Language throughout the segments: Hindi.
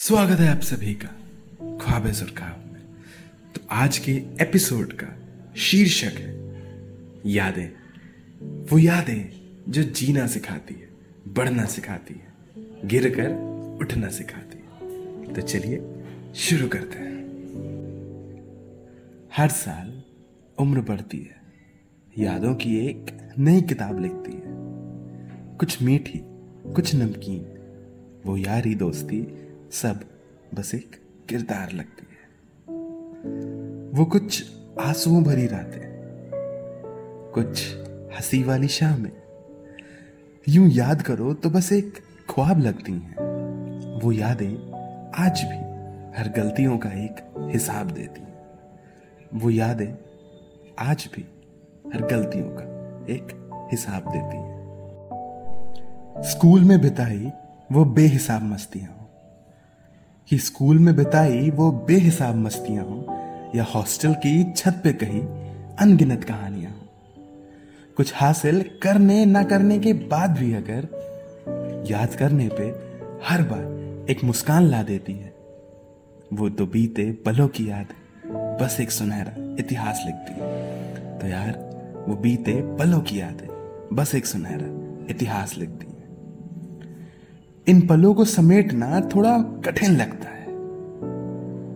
स्वागत है आप सभी का ख्वाब सुरखाब में। तो आज के एपिसोड का शीर्षक है यादें। वो यादें जो जीना सिखाती है, बढ़ना सिखाती है गिर कर उठना सिखाती है। तो चलिए शुरू करते हैं। हर साल उम्र बढ़ती है, यादों की एक नई किताब लिखती है। कुछ मीठी, कुछ नमकीन, वो यारी दोस्ती सब बस एक किरदार लगती है। वो कुछ आंसुओं भरी रातें, कुछ हँसी वाली शामें। यूँ याद करो तो बस एक ख्वाब लगती हैं। वो यादें आज भी हर गलतियों का एक हिसाब देती हैं। वो यादें आज भी हर गलतियों का एक हिसाब देती हैं। स्कूल में बिताई वो बेहिसाब मस्तियाँ। कि स्कूल में बिताई वो बेहिसाब मस्तियाँ हो, या हॉस्टल की छत पे कही अनगिनत कहानियाँ हो। कुछ हासिल करने ना करने के बाद भी अगर याद करने पे हर बार एक मुस्कान ला देती है, वो तो बीते पलों की याद, बस एक सुनहरा इतिहास लिखती है। तो यार, वो बीते पलों की याद है बस एक सुनहरा इतिहास लिखती इन पलों को समेटना थोड़ा कठिन लगता है।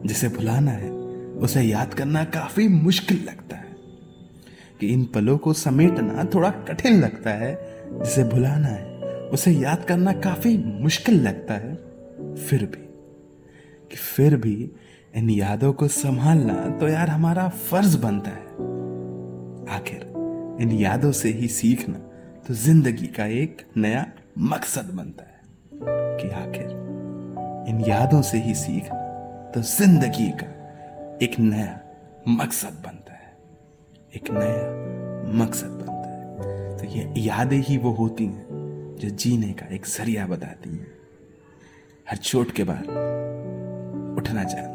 जिसे भुलाना है, उसे याद करना काफ़ी मुश्किल लगता है। कि इन पलों को समेटना थोड़ा कठिन लगता है, जिसे भुलाना है, उसे याद करना काफ़ी मुश्किल लगता है। फिर भी, कि फिर भी इन यादों को संभालना तो यार हमारा फ़र्ज़ बनता है। आखिर, इन यादों से ही सीखना तो ज़िंदगी का एक नया मकसद बनता है। कि आखिर, इन यादों से ही सीख तो ज़िंदगी का एक नया मकसद बनता है। एक नया मकसद बनता है। तो ये यादें ही वो होती हैं जो जीने का एक ज़रिया बताती हैं। हर चोट के बाद उठना चाहती